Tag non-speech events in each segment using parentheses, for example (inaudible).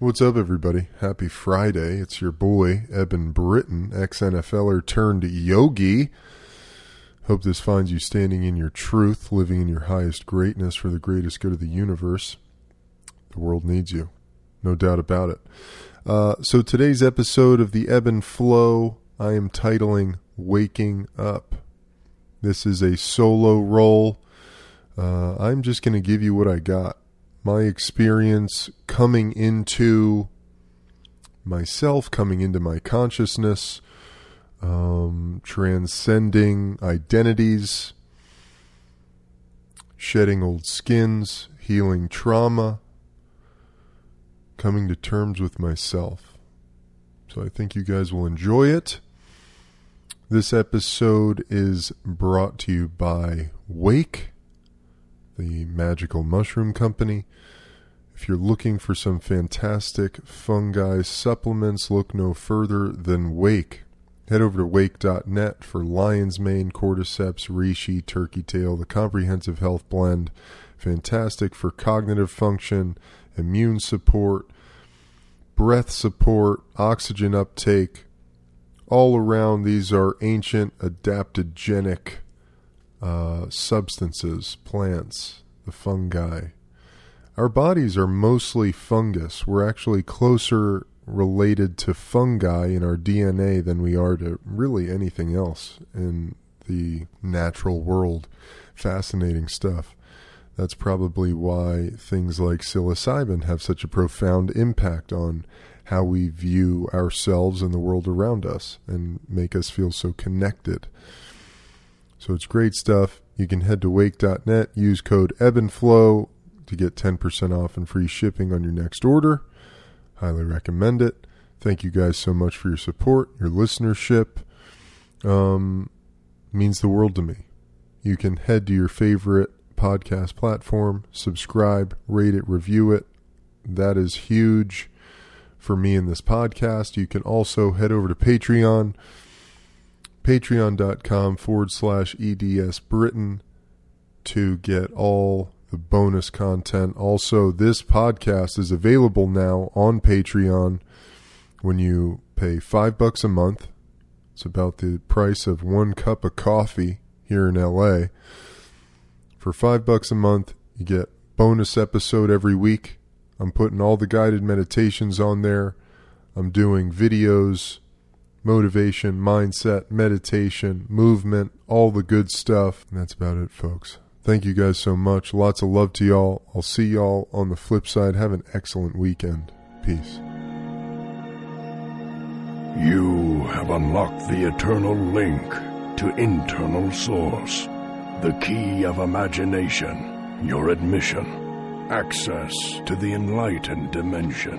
What's up, everybody? Happy Friday. It's your boy, Eben Britton, ex NFLer turned yogi. Hope this finds you standing in your truth, living in your highest greatness for the greatest good of the universe. The world needs you. No doubt about it. Uh, so, today's episode of the Ebb and Flow, I am titling Waking Up. This is a solo role. Uh, I'm just going to give you what I got my experience coming into myself, coming into my consciousness, um, transcending identities, shedding old skins, healing trauma, coming to terms with myself. So I think you guys will enjoy it. This episode is brought to you by Wake the Magical Mushroom Company. If you're looking for some fantastic fungi supplements, look no further than Wake. Head over to wake.net for lion's mane, cordyceps, reishi, turkey tail, the comprehensive health blend. Fantastic for cognitive function, immune support, breath support, oxygen uptake. All around, these are ancient adaptogenic uh, substances, plants, the fungi. Our bodies are mostly fungus. We're actually closer related to fungi in our DNA than we are to really anything else in the natural world. Fascinating stuff. That's probably why things like psilocybin have such a profound impact on how we view ourselves and the world around us and make us feel so connected. So it's great stuff. You can head to wake.net, use code EBBANDFLOW to get 10% off and free shipping on your next order. Highly recommend it. Thank you guys so much for your support, your listenership. Um, means the world to me. You can head to your favorite podcast platform, subscribe, rate it, review it. That is huge for me in this podcast. You can also head over to Patreon patreon.com forward slash EDS Britton to get all the bonus content. Also, this podcast is available now on Patreon when you pay five bucks a month. It's about the price of one cup of coffee here in LA. For five bucks a month, you get bonus episode every week. I'm putting all the guided meditations on there. I'm doing videos motivation, mindset, meditation, movement, all the good stuff. And that's about it, folks. Thank you guys so much. Lots of love to y'all. I'll see y'all on the flip side. Have an excellent weekend. Peace. You have unlocked the eternal link to internal source, the key of imagination, your admission, access to the enlightened dimension.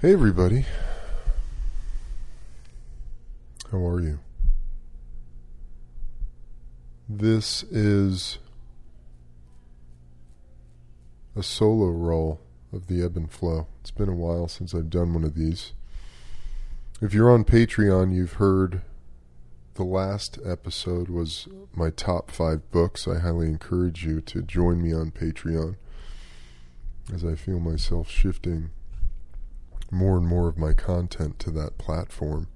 Hey, everybody. How are you? This is a solo roll of the ebb and flow. It's been a while since I've done one of these. If you're on Patreon, you've heard the last episode was my top five books. I highly encourage you to join me on Patreon as I feel myself shifting more and more of my content to that platform.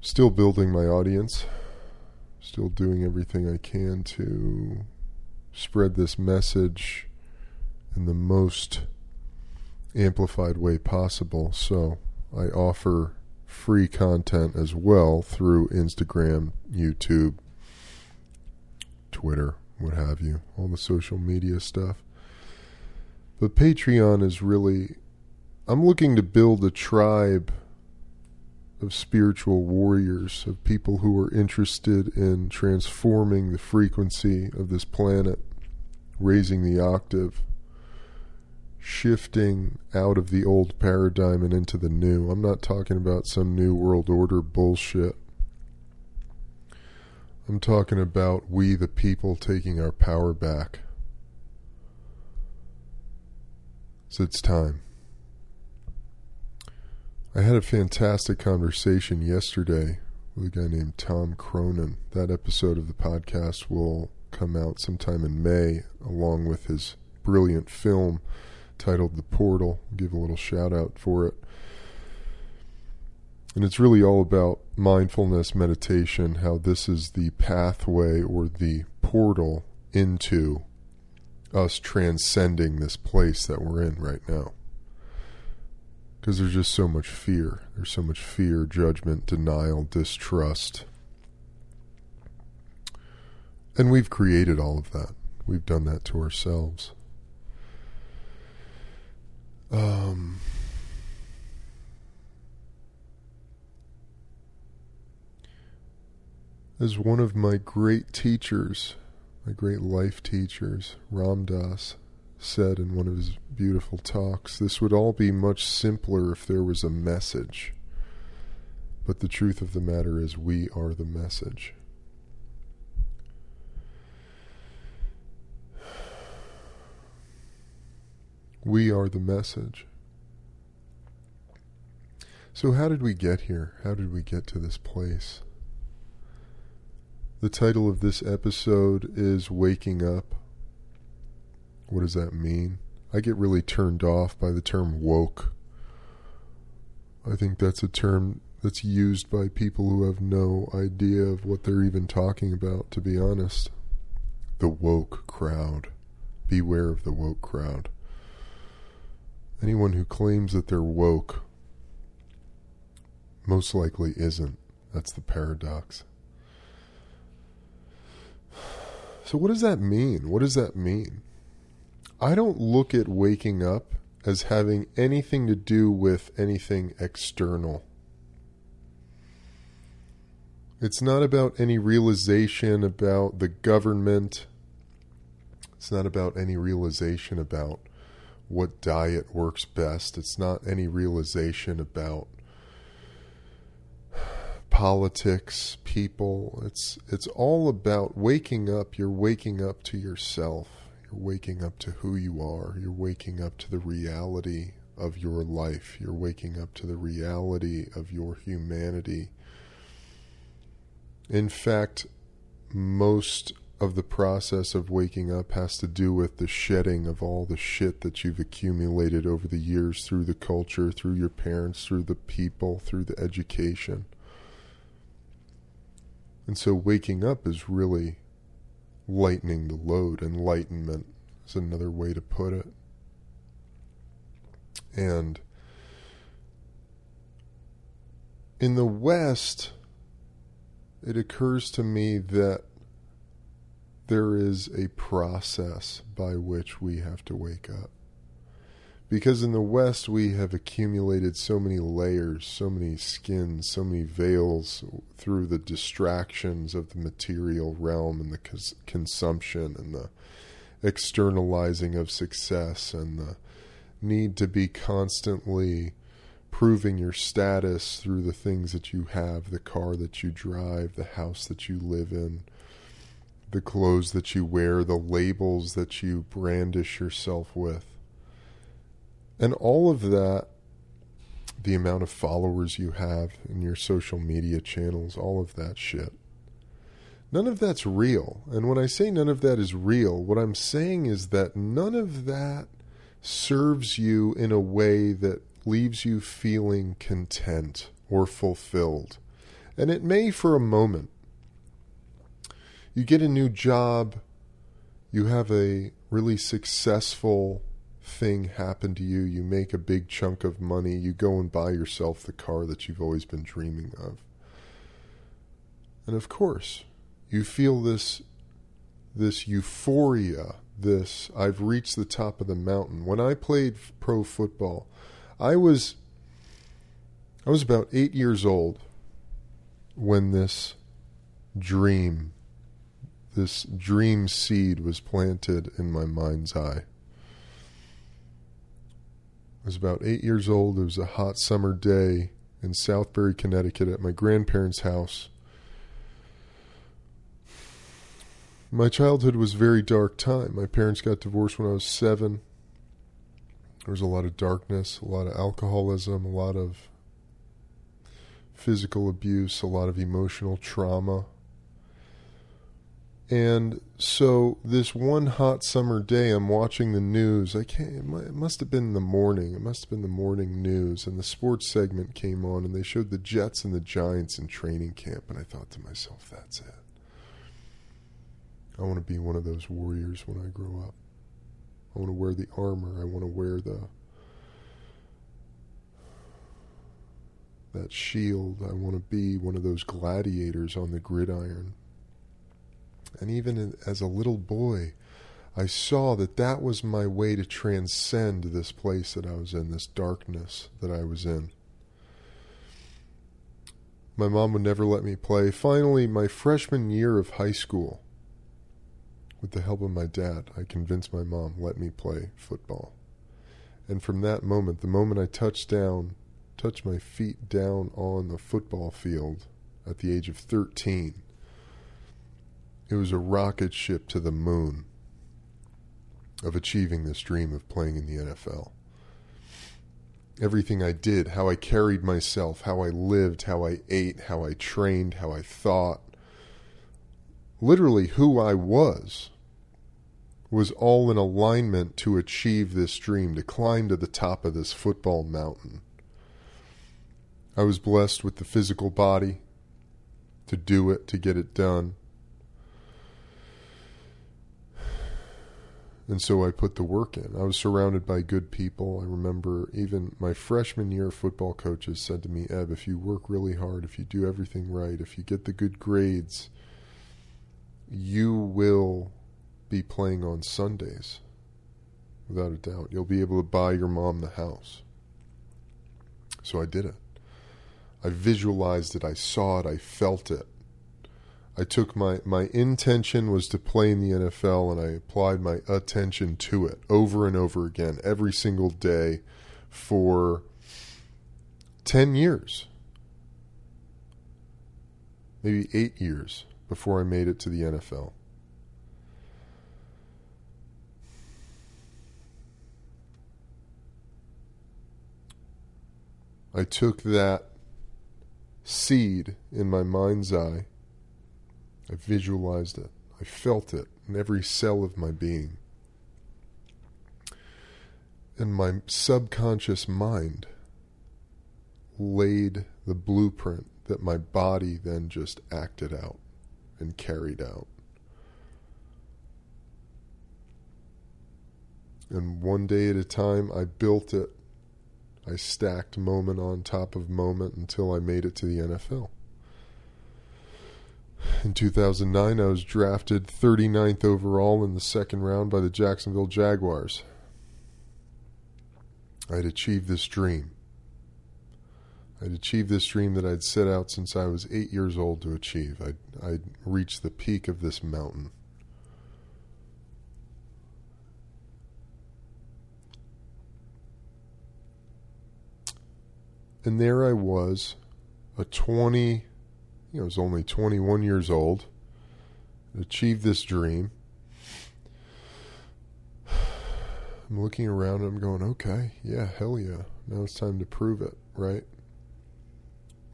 Still building my audience, still doing everything I can to spread this message in the most amplified way possible. So I offer free content as well through Instagram, YouTube, Twitter, what have you, all the social media stuff. But Patreon is really I'm looking to build a tribe of spiritual warriors, of people who are interested in transforming the frequency of this planet raising the octave, shifting out of the old paradigm and into the new. I'm not talking about some new world order bullshit. I'm talking about we the people taking our power back. So it's time. I had a fantastic conversation yesterday with a guy named Tom Cronin. That episode of the podcast will come out sometime in May, along with his brilliant film titled The Portal. I'll give a little shout out for it. And it's really all about mindfulness, meditation, how this is the pathway or the portal into us transcending this place that we're in right now. Because there's just so much fear. There's so much fear, judgment, denial, distrust. And we've created all of that. We've done that to ourselves. Um, as one of my great teachers, my great life teachers, Ram Dass, said in one of his beautiful talks, this would all be much simpler if there was a message. But the truth of the matter is, we are the message. We are the message. So, how did we get here? How did we get to this place? The title of this episode is Waking Up. What does that mean? I get really turned off by the term woke. I think that's a term that's used by people who have no idea of what they're even talking about, to be honest. The woke crowd. Beware of the woke crowd. Anyone who claims that they're woke most likely isn't. That's the paradox. So, what does that mean? What does that mean? I don't look at waking up as having anything to do with anything external. It's not about any realization about the government. It's not about any realization about what diet works best. It's not any realization about politics, people. It's it's all about waking up. You're waking up to yourself. You're waking up to who you are. You're waking up to the reality of your life. You're waking up to the reality of your humanity. In fact, most of the process of waking up has to do with the shedding of all the shit that you've accumulated over the years through the culture, through your parents, through the people, through the education. And so waking up is really lightening the load. Enlightenment is another way to put it. And in the West, it occurs to me that there is a process by which we have to wake up. Because in the West, we have accumulated so many layers, so many skins, so many veils through the distractions of the material realm and the cons- consumption and the externalizing of success and the need to be constantly proving your status through the things that you have the car that you drive, the house that you live in, the clothes that you wear, the labels that you brandish yourself with. And all of that, the amount of followers you have in your social media channels, all of that shit. None of that's real. And when I say none of that is real, what I'm saying is that none of that serves you in a way that leaves you feeling content or fulfilled. And it may for a moment you get a new job, you have a really successful thing happen to you, you make a big chunk of money, you go and buy yourself the car that you've always been dreaming of. And of course, you feel this this euphoria, this I've reached the top of the mountain. When I played pro football, I was I was about 8 years old when this dream this dream seed was planted in my mind's eye. I was about eight years old. It was a hot summer day in Southbury, Connecticut, at my grandparents' house. My childhood was a very dark time. My parents got divorced when I was seven. There was a lot of darkness, a lot of alcoholism, a lot of physical abuse, a lot of emotional trauma. And so this one hot summer day, I'm watching the news. I can't. It must have been the morning. It must have been the morning news, and the sports segment came on, and they showed the Jets and the Giants in training camp, and I thought to myself, "That's it. I want to be one of those warriors when I grow up. I want to wear the armor. I want to wear the that shield. I want to be one of those gladiators on the gridiron." And even as a little boy, I saw that that was my way to transcend this place that I was in, this darkness that I was in. My mom would never let me play. Finally, my freshman year of high school, with the help of my dad, I convinced my mom let me play football. And from that moment, the moment I touched down, touched my feet down on the football field at the age of 13, it was a rocket ship to the moon of achieving this dream of playing in the NFL. Everything I did, how I carried myself, how I lived, how I ate, how I trained, how I thought, literally who I was, was all in alignment to achieve this dream, to climb to the top of this football mountain. I was blessed with the physical body to do it, to get it done. And so I put the work in. I was surrounded by good people. I remember even my freshman year football coaches said to me, Eb, if you work really hard, if you do everything right, if you get the good grades, you will be playing on Sundays. Without a doubt. You'll be able to buy your mom the house. So I did it. I visualized it. I saw it. I felt it. I took my my intention was to play in the NFL and I applied my attention to it over and over again every single day for 10 years. Maybe 8 years before I made it to the NFL. I took that seed in my mind's eye I visualized it. I felt it in every cell of my being. And my subconscious mind laid the blueprint that my body then just acted out and carried out. And one day at a time, I built it. I stacked moment on top of moment until I made it to the NFL. In 2009, I was drafted 39th overall in the second round by the Jacksonville Jaguars. I had achieved this dream. I'd achieved this dream that I'd set out since I was eight years old to achieve. I'd, I'd reached the peak of this mountain. And there I was, a 20 I was only 21 years old, achieved this dream. (sighs) I'm looking around and I'm going, okay, yeah, hell yeah. Now it's time to prove it, right?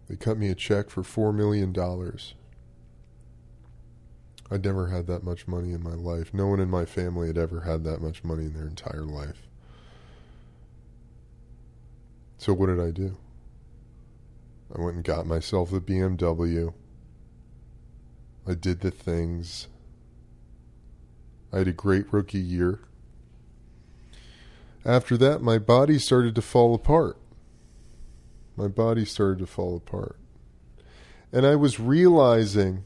They cut me a check for $4 million. I'd never had that much money in my life. No one in my family had ever had that much money in their entire life. So what did I do? I went and got myself a BMW. I did the things. I had a great rookie year. After that, my body started to fall apart. My body started to fall apart. And I was realizing,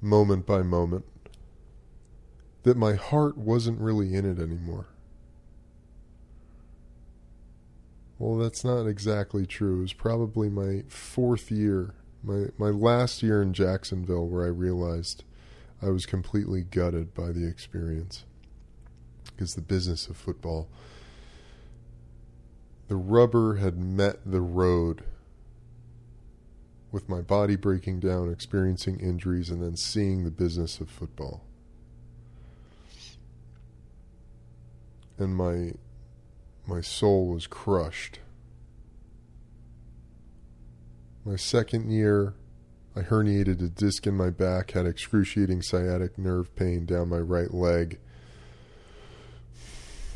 moment by moment, that my heart wasn't really in it anymore. Well, that's not exactly true. It was probably my fourth year, my my last year in Jacksonville, where I realized I was completely gutted by the experience. Because the business of football, the rubber had met the road with my body breaking down, experiencing injuries, and then seeing the business of football. And my my soul was crushed. My second year, I herniated a disc in my back, had excruciating sciatic nerve pain down my right leg,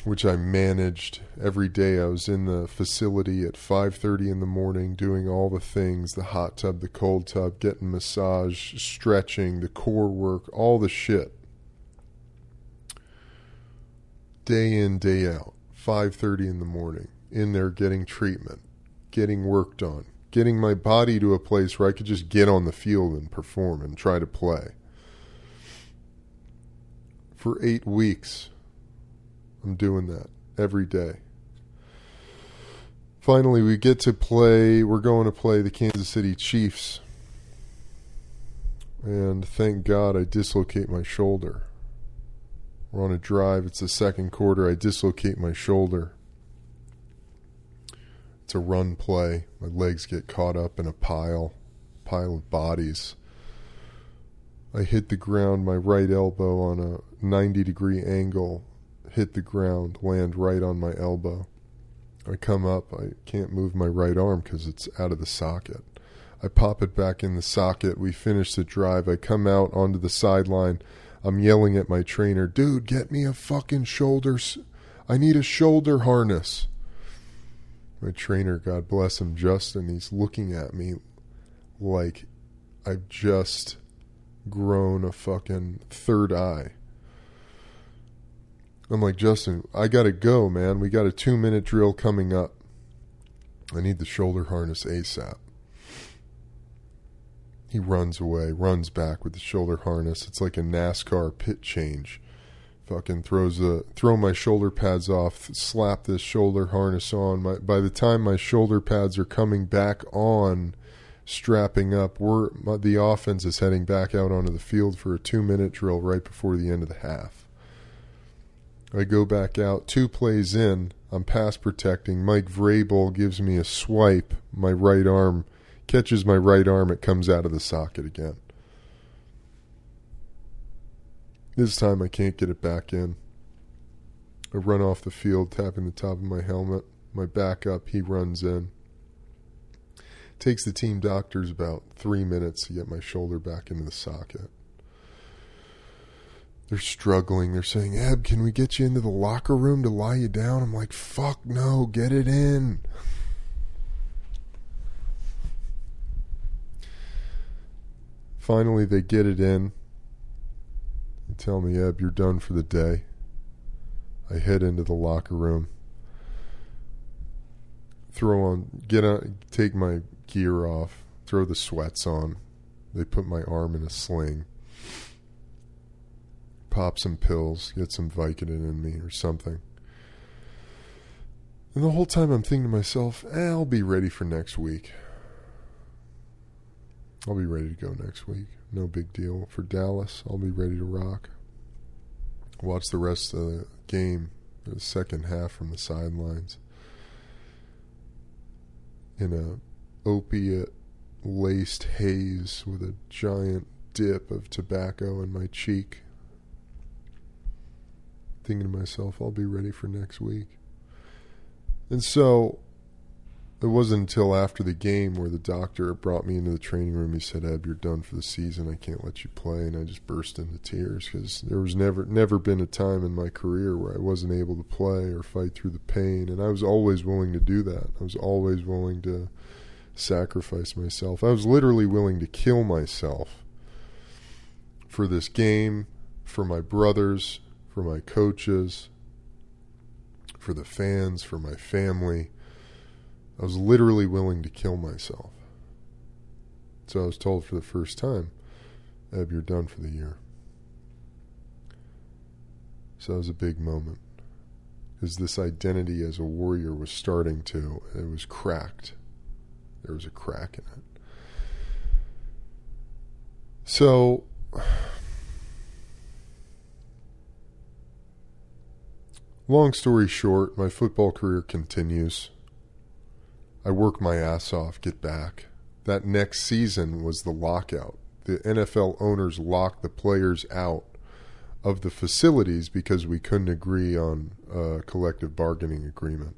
which I managed every day. I was in the facility at 5:30 in the morning doing all the things, the hot tub, the cold tub, getting massage, stretching, the core work, all the shit. Day in, day out. 5:30 in the morning in there getting treatment, getting worked on, getting my body to a place where I could just get on the field and perform and try to play. For 8 weeks I'm doing that every day. Finally, we get to play. We're going to play the Kansas City Chiefs. And thank God I dislocate my shoulder. We're on a drive. It's the second quarter. I dislocate my shoulder. It's a run play. My legs get caught up in a pile, pile of bodies. I hit the ground, my right elbow on a 90 degree angle, hit the ground, land right on my elbow. I come up, I can't move my right arm because it's out of the socket. I pop it back in the socket. We finish the drive. I come out onto the sideline. I'm yelling at my trainer, dude, get me a fucking shoulder. I need a shoulder harness. My trainer, God bless him, Justin, he's looking at me like I've just grown a fucking third eye. I'm like, Justin, I gotta go, man. We got a two minute drill coming up. I need the shoulder harness ASAP. He runs away, runs back with the shoulder harness. It's like a NASCAR pit change. Fucking throws the throw my shoulder pads off, slap this shoulder harness on. My, by the time my shoulder pads are coming back on, strapping up, we're my, the offense is heading back out onto the field for a two minute drill right before the end of the half. I go back out, two plays in, I'm pass protecting. Mike Vrabel gives me a swipe. My right arm catches my right arm, it comes out of the socket again. This time I can't get it back in. I run off the field, tapping the top of my helmet. My backup, he runs in. takes the team doctors about three minutes to get my shoulder back into the socket. They're struggling. They're saying, Eb, can we get you into the locker room to lie you down? I'm like, fuck no, get it in. Finally, they get it in. They tell me, Eb, you're done for the day. I head into the locker room. Throw on, get on, take my gear off, throw the sweats on. They put my arm in a sling. Pop some pills, get some Vicodin in me or something. And the whole time I'm thinking to myself, eh, I'll be ready for next week. I'll be ready to go next week. No big deal. For Dallas, I'll be ready to rock. Watch the rest of the game, the second half from the sidelines. In a opiate laced haze with a giant dip of tobacco in my cheek. Thinking to myself, I'll be ready for next week. And so it wasn't until after the game where the doctor brought me into the training room. He said, "Eb, you're done for the season. I can't let you play." And I just burst into tears because there was never, never been a time in my career where I wasn't able to play or fight through the pain. And I was always willing to do that. I was always willing to sacrifice myself. I was literally willing to kill myself for this game, for my brothers, for my coaches, for the fans, for my family I was literally willing to kill myself. So I was told for the first time, Eb, you're done for the year. So that was a big moment. Because this identity as a warrior was starting to, it was cracked. There was a crack in it. So. (sighs) Long story short, my football career continues. I work my ass off, get back. That next season was the lockout. The NFL owners locked the players out of the facilities because we couldn't agree on a collective bargaining agreement.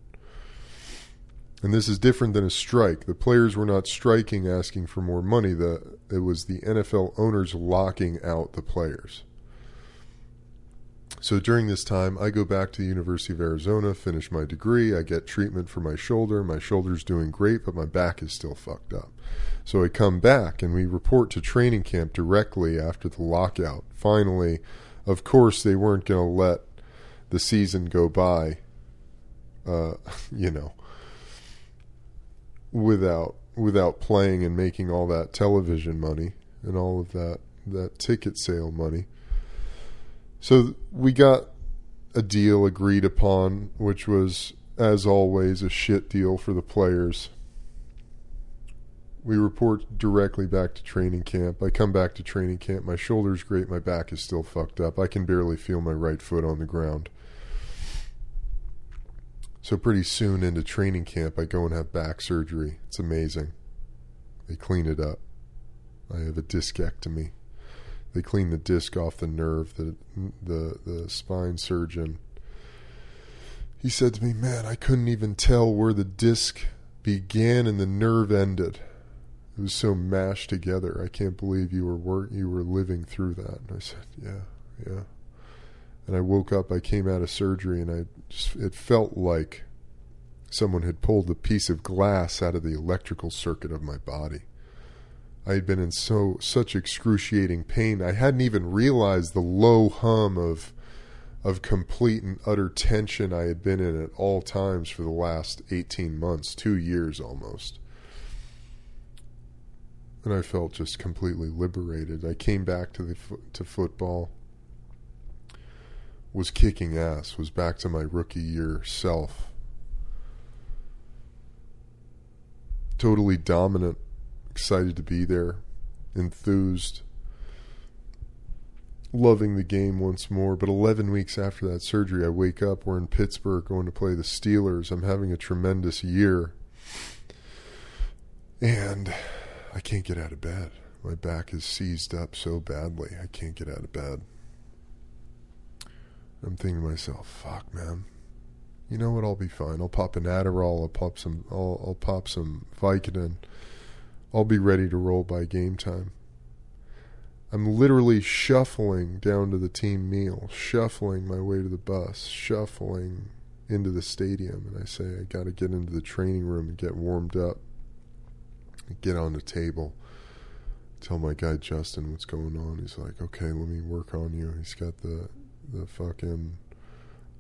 And this is different than a strike. The players were not striking asking for more money. The it was the NFL owners locking out the players. So during this time, I go back to the University of Arizona, finish my degree, I get treatment for my shoulder. My shoulder's doing great, but my back is still fucked up. So I come back and we report to training camp directly after the lockout. Finally, of course, they weren't going to let the season go by, uh, (laughs) you know, without without playing and making all that television money and all of that that ticket sale money. So we got a deal agreed upon, which was, as always, a shit deal for the players. We report directly back to training camp. I come back to training camp. My shoulder's great. My back is still fucked up. I can barely feel my right foot on the ground. So pretty soon into training camp, I go and have back surgery. It's amazing. They clean it up. I have a discectomy. They clean the disc off the nerve. The the the spine surgeon. He said to me, "Man, I couldn't even tell where the disc began and the nerve ended. It was so mashed together. I can't believe you were work you were living through that." And I said, "Yeah, yeah." And I woke up. I came out of surgery, and I just it felt like someone had pulled a piece of glass out of the electrical circuit of my body. I had been in so such excruciating pain. I hadn't even realized the low hum of of complete and utter tension I had been in at all times for the last 18 months, 2 years almost. And I felt just completely liberated. I came back to the to football was kicking ass, was back to my rookie year self. Totally dominant, excited to be there, enthused, loving the game once more. But 11 weeks after that surgery, I wake up. We're in Pittsburgh going to play the Steelers. I'm having a tremendous year. And I can't get out of bed. My back is seized up so badly, I can't get out of bed. I'm thinking to myself, fuck, man. You know what? I'll be fine. I'll pop an Adderall. I'll pop some. I'll, I'll pop some Vicodin. I'll be ready to roll by game time. I'm literally shuffling down to the team meal, shuffling my way to the bus, shuffling into the stadium, and I say I got to get into the training room and get warmed up. Get on the table. Tell my guy Justin what's going on. He's like, "Okay, let me work on you." He's got the the fucking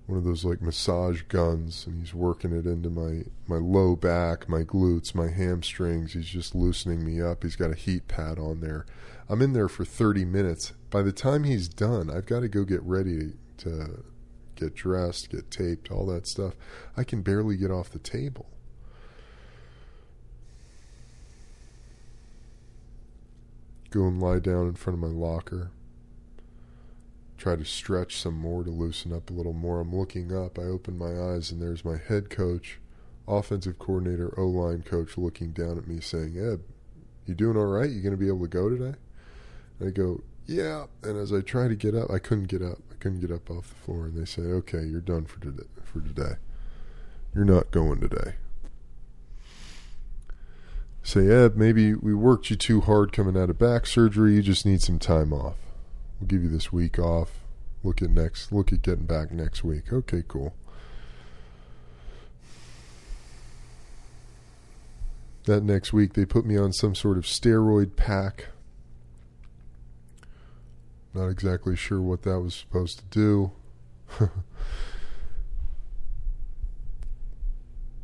one of those like massage guns and he's working it into my my low back, my glutes, my hamstrings. He's just loosening me up. He's got a heat pad on there. I'm in there for 30 minutes. By the time he's done, I've got to go get ready to get dressed, get taped, all that stuff. I can barely get off the table. Go and lie down in front of my locker try to stretch some more to loosen up a little more. I'm looking up. I open my eyes, and there's my head coach, offensive coordinator, O line coach looking down at me saying, Eb, you doing all right? You going to be able to go today? And I go, yeah. And as I try to get up, I couldn't get up. I couldn't get up off the floor. And they say, okay, you're done for today. For today. You're not going today. Say, Eb, maybe we worked you too hard coming out of back surgery. You just need some time off. We'll give you this week off. Look at next. Look at getting back next week. Okay, cool. That next week, they put me on some sort of steroid pack. Not exactly sure what that was supposed to do. (laughs)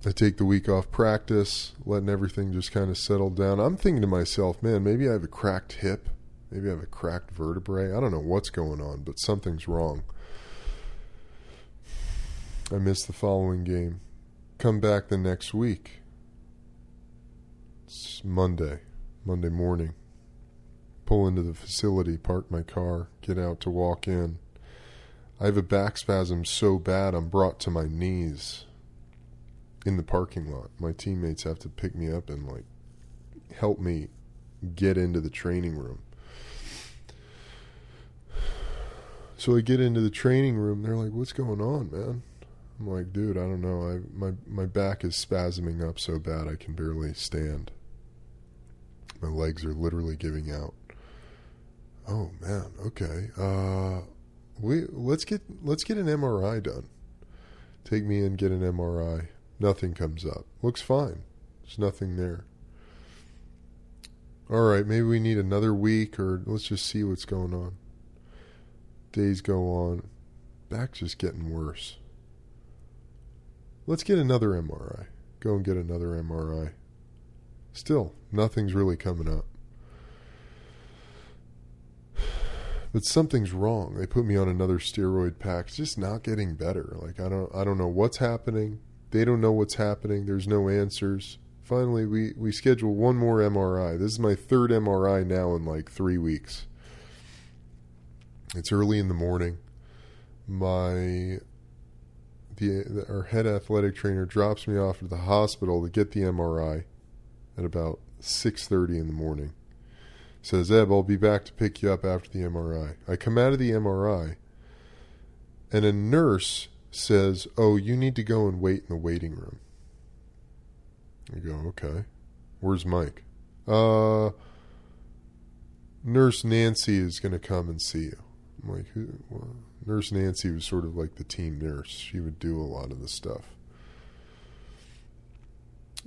I take the week off practice, letting everything just kind of settle down. I'm thinking to myself, man, maybe I have a cracked hip. Maybe I have a cracked vertebrae. I don't know what's going on, but something's wrong. I missed the following game. Come back the next week. It's Monday, Monday morning. Pull into the facility, park my car, get out to walk in. I have a back spasm so bad I'm brought to my knees in the parking lot. My teammates have to pick me up and like help me get into the training room. So I get into the training room. They're like, "What's going on, man?" I'm like, "Dude, I don't know. I my my back is spasming up so bad I can barely stand. My legs are literally giving out." Oh man, okay. Uh, we let's get let's get an MRI done. Take me in, get an MRI. Nothing comes up. Looks fine. There's nothing there. All right, maybe we need another week, or let's just see what's going on. Days go on. Back's just getting worse. Let's get another MRI. Go and get another MRI. Still, nothing's really coming up. But something's wrong. They put me on another steroid pack. It's just not getting better. Like I don't I don't know what's happening. They don't know what's happening. There's no answers. Finally, we we schedule one more MRI. This is my third MRI now in like 3 weeks. It's early in the morning. My the our head athletic trainer drops me off at the hospital to get the MRI at about 6:30 in the morning. Says, "Eb, I'll be back to pick you up after the MRI." I come out of the MRI and a nurse says, "Oh, you need to go and wait in the waiting room." I go, "Okay. Where's Mike?" Uh Nurse Nancy is going to come and see you. Like, who? Well, nurse Nancy was sort of like the team nurse. She would do a lot of the stuff.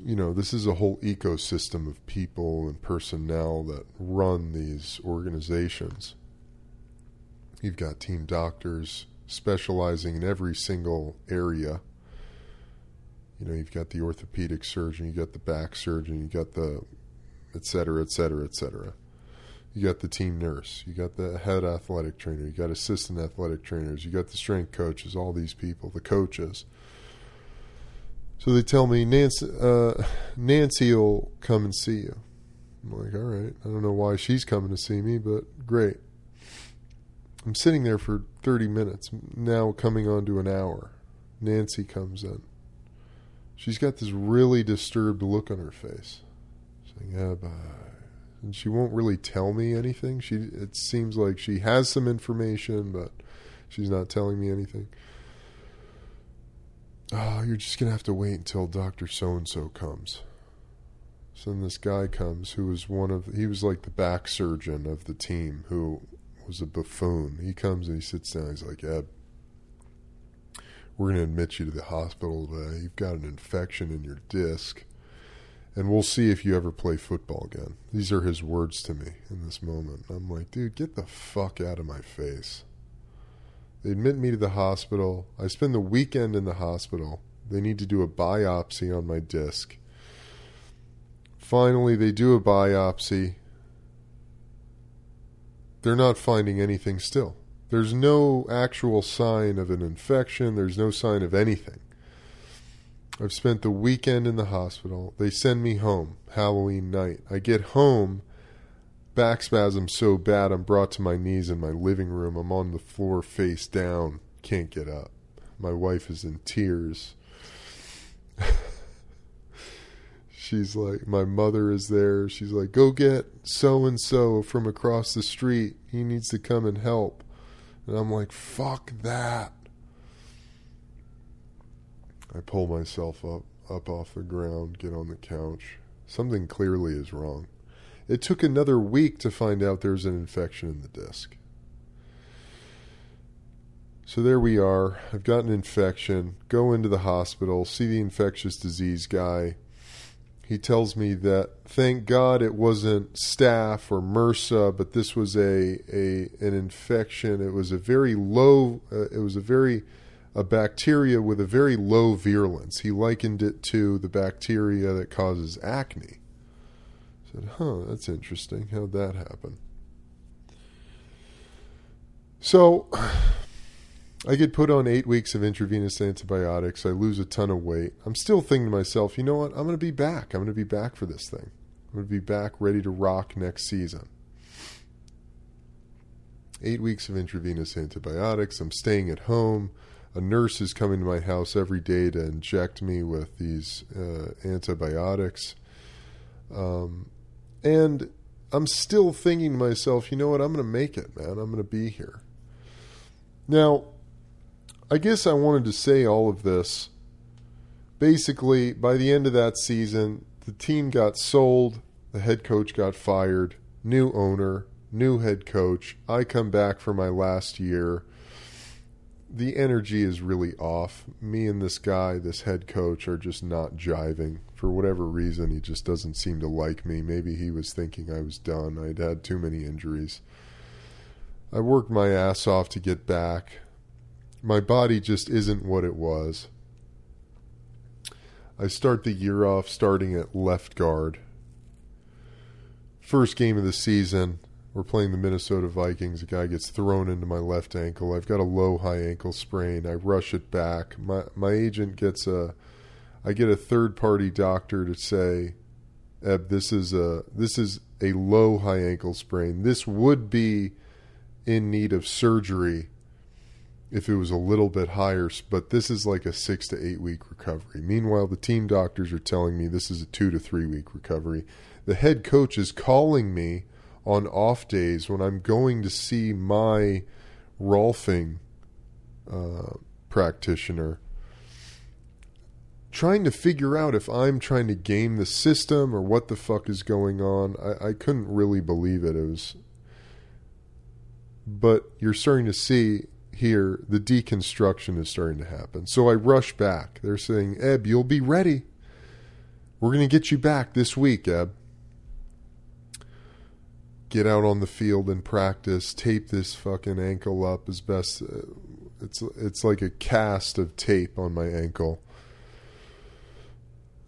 You know, this is a whole ecosystem of people and personnel that run these organizations. You've got team doctors specializing in every single area. You know, you've got the orthopedic surgeon, you've got the back surgeon, you've got the et cetera, et cetera, et cetera. You got the team nurse, you got the head athletic trainer, you got assistant athletic trainers, you got the strength coaches, all these people, the coaches. So they tell me Nancy, uh, Nancy will come and see you. I'm like, all right. I don't know why she's coming to see me, but great. I'm sitting there for 30 minutes, now coming on to an hour. Nancy comes in. She's got this really disturbed look on her face, saying, yeah, bye and she won't really tell me anything. She it seems like she has some information, but she's not telling me anything. Oh, you're just gonna have to wait until Doctor So and So comes. So then this guy comes, who was one of he was like the back surgeon of the team, who was a buffoon. He comes and he sits down. He's like, Eb, we're gonna admit you to the hospital today. You've got an infection in your disc and we'll see if you ever play football again. These are his words to me in this moment. I'm like, dude, get the fuck out of my face. They admit me to the hospital. I spend the weekend in the hospital. They need to do a biopsy on my disc. Finally, they do a biopsy. They're not finding anything still. There's no actual sign of an infection, there's no sign of anything. I've spent the weekend in the hospital. They send me home Halloween night. I get home, back spasm so bad I'm brought to my knees in my living room. I'm on the floor face down, can't get up. My wife is in tears. (laughs) She's like, my mother is there. She's like, go get so and so from across the street. He needs to come and help. And I'm like, fuck that. I pull myself up, up off the ground, get on the couch. Something clearly is wrong. It took another week to find out there's an infection in the disc. So there we are. I've got an infection. Go into the hospital, see the infectious disease guy. He tells me that thank God it wasn't staph or MRSA, but this was a, a an infection. It was a very low. Uh, it was a very a bacteria with a very low virulence. He likened it to the bacteria that causes acne. I said, huh, that's interesting. How'd that happen? So (sighs) I get put on eight weeks of intravenous antibiotics. I lose a ton of weight. I'm still thinking to myself, you know what? I'm going to be back. I'm going to be back for this thing. I'm going to be back ready to rock next season. eight weeks of intravenous antibiotics. I'm staying at home. A nurse is coming to my house every day to inject me with these uh, antibiotics. Um, and I'm still thinking to myself, you know what? I'm going to make it, man. I'm going to be here. Now, I guess I wanted to say all of this. Basically, by the end of that season, the team got sold, the head coach got fired, new owner, new head coach. I come back for my last year. The energy is really off. Me and this guy, this head coach, are just not jiving. For whatever reason, he just doesn't seem to like me. Maybe he was thinking I was done. I'd had too many injuries. I worked my ass off to get back. My body just isn't what it was. I start the year off starting at left guard. First game of the season, we're playing the Minnesota Vikings. A guy gets thrown into my left ankle. I've got a low high ankle sprain. I rush it back. My my agent gets a I get a third party doctor to say, Eb, this is a this is a low high ankle sprain. This would be in need of surgery if it was a little bit higher, but this is like a six to eight week recovery. Meanwhile, the team doctors are telling me this is a two to three week recovery. The head coach is calling me on off days when I'm going to see my Rolfing uh, practitioner, trying to figure out if I'm trying to game the system or what the fuck is going on. I, I couldn't really believe it. It was, but you're starting to see here the deconstruction is starting to happen. So I rush back. They're saying, Eb, you'll be ready. We're going to get you back this week, Eb get out on the field and practice, tape this fucking ankle up as best. Uh, it's it's like a cast of tape on my ankle.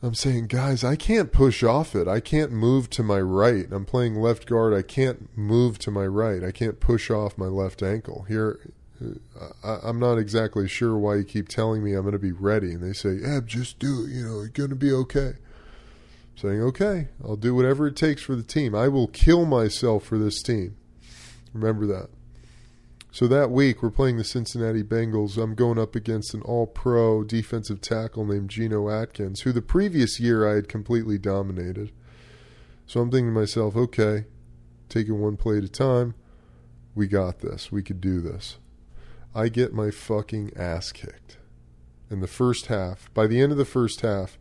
I'm saying, guys, I can't push off it. I can't move to my right. I'm playing left guard. I can't move to my right. I can't push off my left ankle. Here, uh, I, am not exactly sure why you keep telling me I'm going to be ready. And they say, Eb, just do it. You know, you're going to be okay saying, okay, I'll do whatever it takes for the team. I will kill myself for this team. Remember that. So that week, we're playing the Cincinnati Bengals. I'm going up against an all pro defensive tackle named Geno Atkins, who the previous year I had completely dominated. So I'm thinking to myself, okay, taking one play at a time. We got this. We could do this. I get my fucking ass kicked in the first half. By the end of the first half,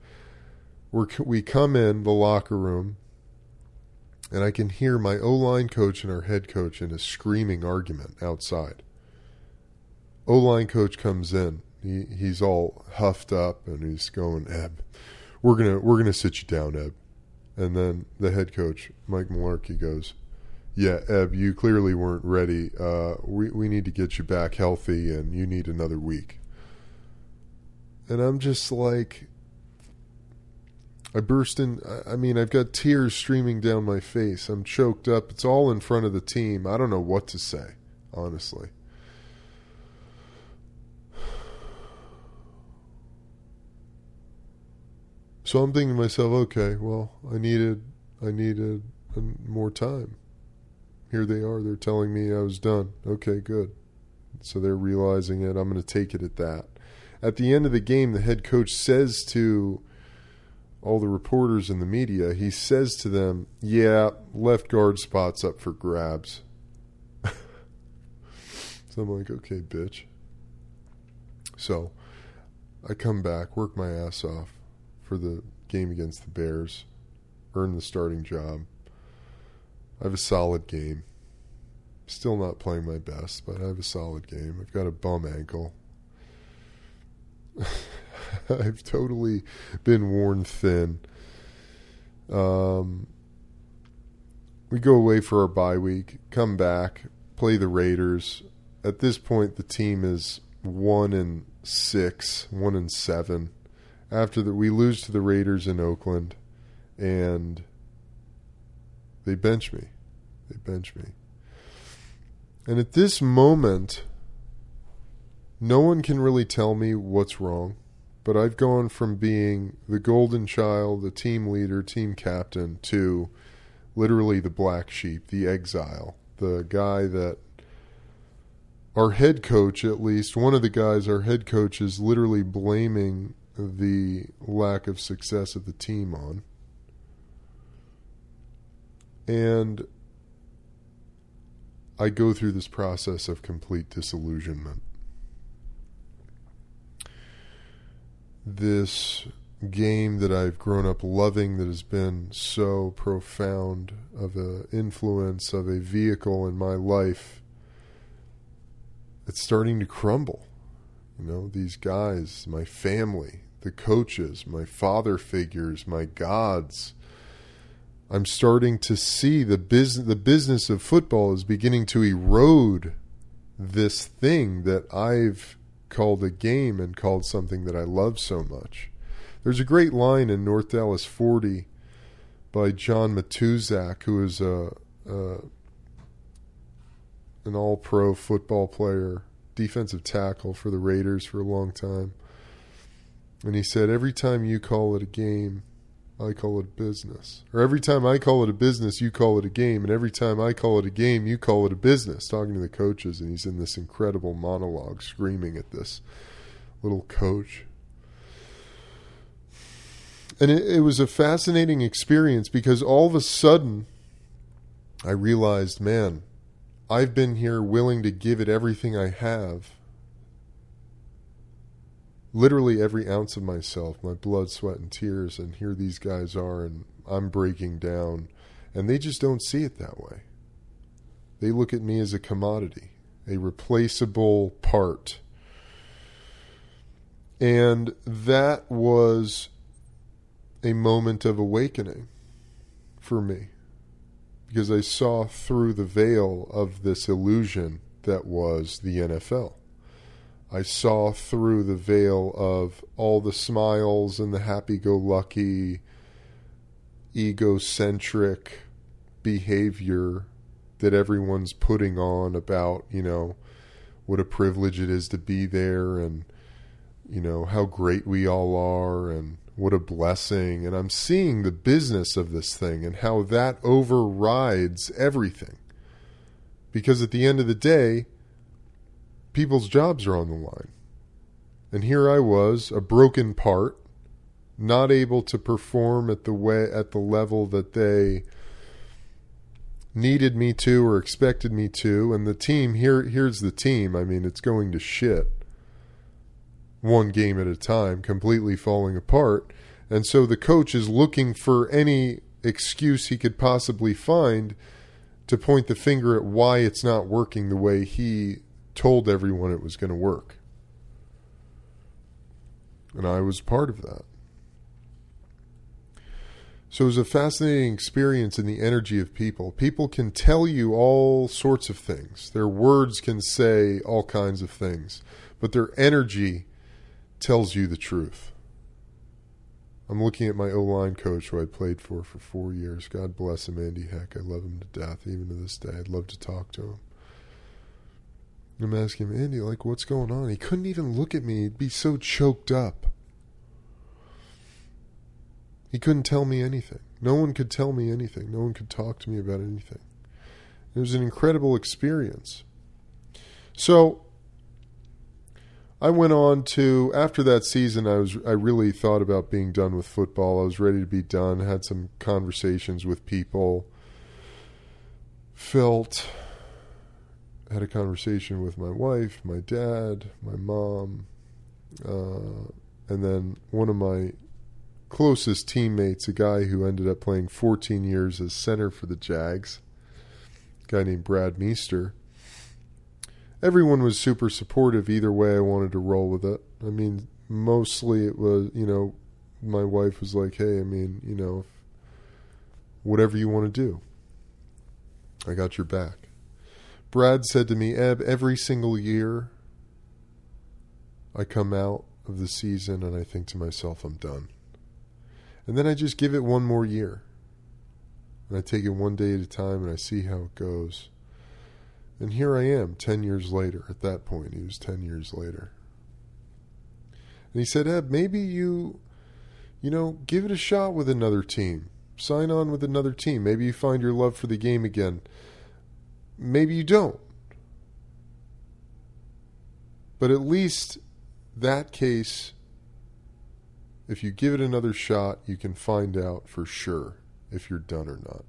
we're, we come in the locker room, and I can hear my O line coach and our head coach in a screaming argument outside. O line coach comes in. He he's all huffed up and he's going, Eb, we're gonna we're gonna sit you down, Eb. And then the head coach, Mike Mularkey, goes, Yeah, Eb, you clearly weren't ready. Uh, we we need to get you back healthy, and you need another week. And I'm just like, I burst in. I mean, I've got tears streaming down my face. I'm choked up. It's all in front of the team. I don't know what to say, honestly. So I'm thinking to myself, okay, well, I needed, I needed more time. Here they are. They're telling me I was done. Okay, good. So they're realizing it. I'm going to take it at that. At the end of the game, the head coach says to all the reporters in the media, he says to them, Yeah, left guard spot's up for grabs. (laughs) so I'm like, Okay, bitch. So I come back, work my ass off for the game against the Bears, earn the starting job. I have a solid game. Still not playing my best, but I have a solid game. I've got a bum ankle. (laughs) (laughs) I've totally been worn thin. Um, we go away for our bye week, come back, play the Raiders. At this point, the team is one and six, one and seven. After that, we lose to the Raiders in Oakland, and they bench me. They bench me. And at this moment, no one can really tell me what's wrong but I've gone from being the golden child, the team leader, team captain, to literally the black sheep, the exile, the guy that our head coach, at least one of the guys, our head coach, is literally blaming the lack of success of the team on. And I go through this process of complete disillusionment. This game that I've grown up loving that has been so profound of an influence of a vehicle in my life it's starting to crumble. You know these guys my family the coaches my father figures my gods. I'm starting to see the business the business of football is beginning to erode this thing that I've called a game and called something that I love so much there's a great line in North Dallas 40 by John Matuszak, who is a, a an all-pro football player, defensive tackle for the Raiders for a long time. And he said, every time you call it a game, I call it business. Or every time I call it a business, you call it a game. And every time I call it a game, you call it a business. Talking to the coaches, and he's in this incredible monologue screaming at this little coach and it, it was a fascinating experience because all of a sudden I realized, man, I've been here willing to give it everything I have. Literally every ounce of myself, my blood, sweat, and tears, and here these guys are, and I'm breaking down. And they just don't see it that way. They look at me as a commodity, a replaceable part. And that was a moment of awakening for me because I saw through the veil of this illusion that was the NFL. I saw through the veil of all the smiles and the happy go lucky, egocentric behavior that everyone's putting on about, you know, what a privilege it is to be there and, you know, how great we all are and what a blessing. And I'm seeing the business of this thing and how that overrides everything. Because at the end of the day, people's jobs are on the line. And here I was, a broken part, not able to perform at the way at the level that they needed me to or expected me to and the team here here's the team i mean it's going to shit one game at a time, completely falling apart. And so the coach is looking for any excuse he could possibly find to point the finger at why it's not working the way he told everyone it was going to work. And I was part of that. So it was a fascinating experience in the energy of people. People can tell you all sorts of things. Their words can say all kinds of things, but their energy tells you the truth. I'm looking at my O line coach who I played for for four years. God bless him, Andy Heck. I love him to death, even to this day. I'd love to talk to him. I'm asking him, Andy, like, what's going on? He couldn't even look at me. He'd be so choked up. He couldn't tell me anything. No one could tell me anything. No one could talk to me about anything. It was an incredible experience. So, I went on to after that season. I was I really thought about being done with football. I was ready to be done. Had some conversations with people. Felt had a conversation with my wife, my dad, my mom, uh, and then one of my closest teammates, a guy who ended up playing 14 years as center for the Jags, a guy named Brad Meester everyone was super supportive either way I wanted to roll with it. I mean, mostly it was, you know, my wife was like, "Hey, I mean, you know, whatever you want to do. I got your back." Brad said to me, "Eb, every single year I come out of the season and I think to myself, I'm done. And then I just give it one more year. And I take it one day at a time and I see how it goes. And here I am, 10 years later. At that point, he was 10 years later. And he said, Eb, maybe you, you know, give it a shot with another team. Sign on with another team. Maybe you find your love for the game again. Maybe you don't. But at least that case, if you give it another shot, you can find out for sure if you're done or not.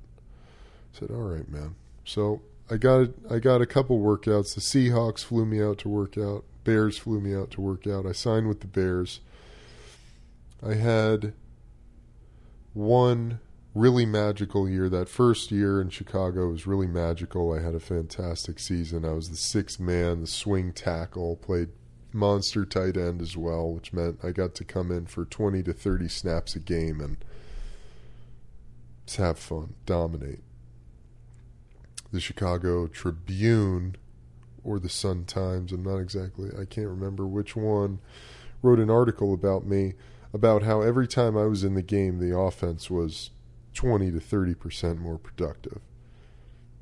I said, all right, man. So I got I got a couple workouts. The Seahawks flew me out to work out. Bears flew me out to work out. I signed with the Bears. I had one really magical year. That first year in Chicago was really magical. I had a fantastic season. I was the sixth man, the swing tackle, played monster tight end as well, which meant I got to come in for 20 to 30 snaps a game and just have fun, dominate. The Chicago Tribune or the Sun Times, I'm not exactly, I can't remember which one, wrote an article about me about how every time I was in the game, the offense was 20 to 30% more productive.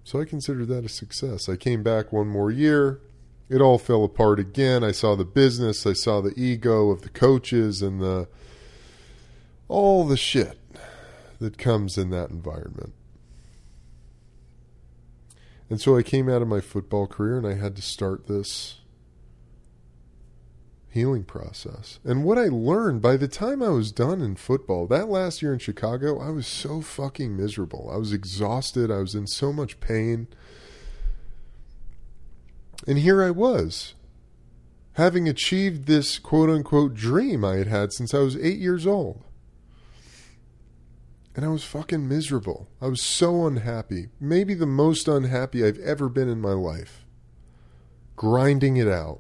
So I consider that a success. I came back one more year. It all fell apart again. I saw the business, I saw the ego of the coaches and the all the shit that comes in that environment. And so I came out of my football career and I had to start this healing process. And what I learned by the time I was done in football, that last year in Chicago, I was so fucking miserable. I was exhausted. I was in so much pain. And here I was, having achieved this quote unquote dream I had had since I was eight years old. And I was fucking miserable. I was so unhappy. Maybe the most unhappy I've ever been in my life. Grinding it out.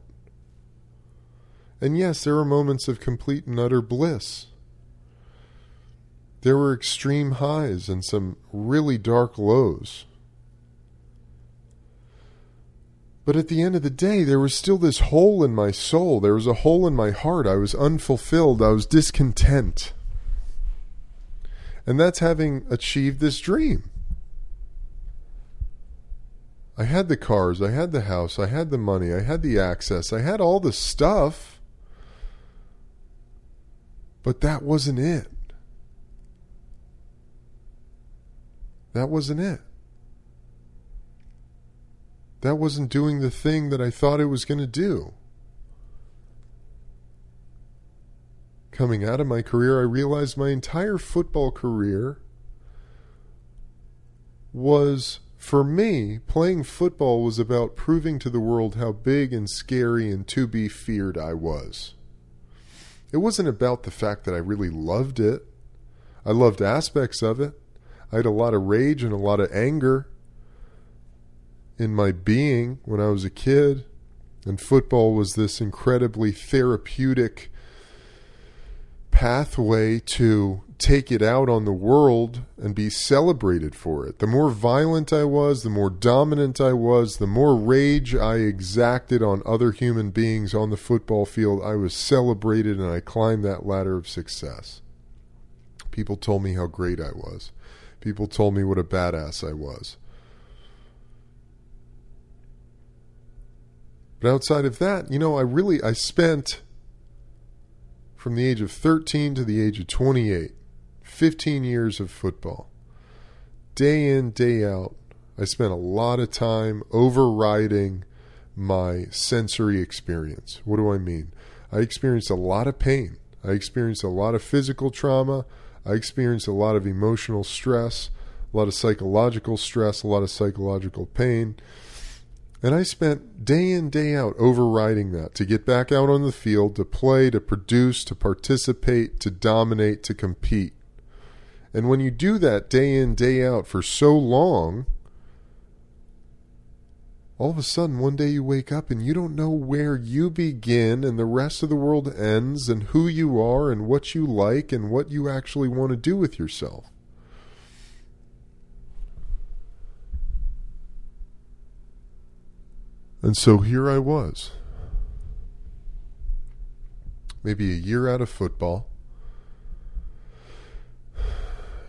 And yes, there were moments of complete and utter bliss. There were extreme highs and some really dark lows. But at the end of the day, there was still this hole in my soul. There was a hole in my heart. I was unfulfilled. I was discontent. And that's having achieved this dream. I had the cars, I had the house, I had the money, I had the access, I had all the stuff. But that wasn't it. That wasn't it. That wasn't doing the thing that I thought it was going to do. Coming out of my career, I realized my entire football career was, for me, playing football was about proving to the world how big and scary and to be feared I was. It wasn't about the fact that I really loved it. I loved aspects of it. I had a lot of rage and a lot of anger in my being when I was a kid. And football was this incredibly therapeutic pathway to take it out on the world and be celebrated for it. The more violent I was, the more dominant I was, the more rage I exacted on other human beings on the football field, I was celebrated and I climbed that ladder of success. People told me how great I was. People told me what a badass I was. But outside of that, you know, I really I spent from the age of 13 to the age of 28, 15 years of football. Day in, day out, I spent a lot of time overriding my sensory experience. What do I mean? I experienced a lot of pain. I experienced a lot of physical trauma. I experienced a lot of emotional stress, a lot of psychological stress, a lot of psychological pain. And I spent day in, day out overriding that to get back out on the field, to play, to produce, to participate, to dominate, to compete. And when you do that day in, day out for so long, all of a sudden one day you wake up and you don't know where you begin and the rest of the world ends and who you are and what you like and what you actually want to do with yourself. And so here I was. Maybe a year out of football.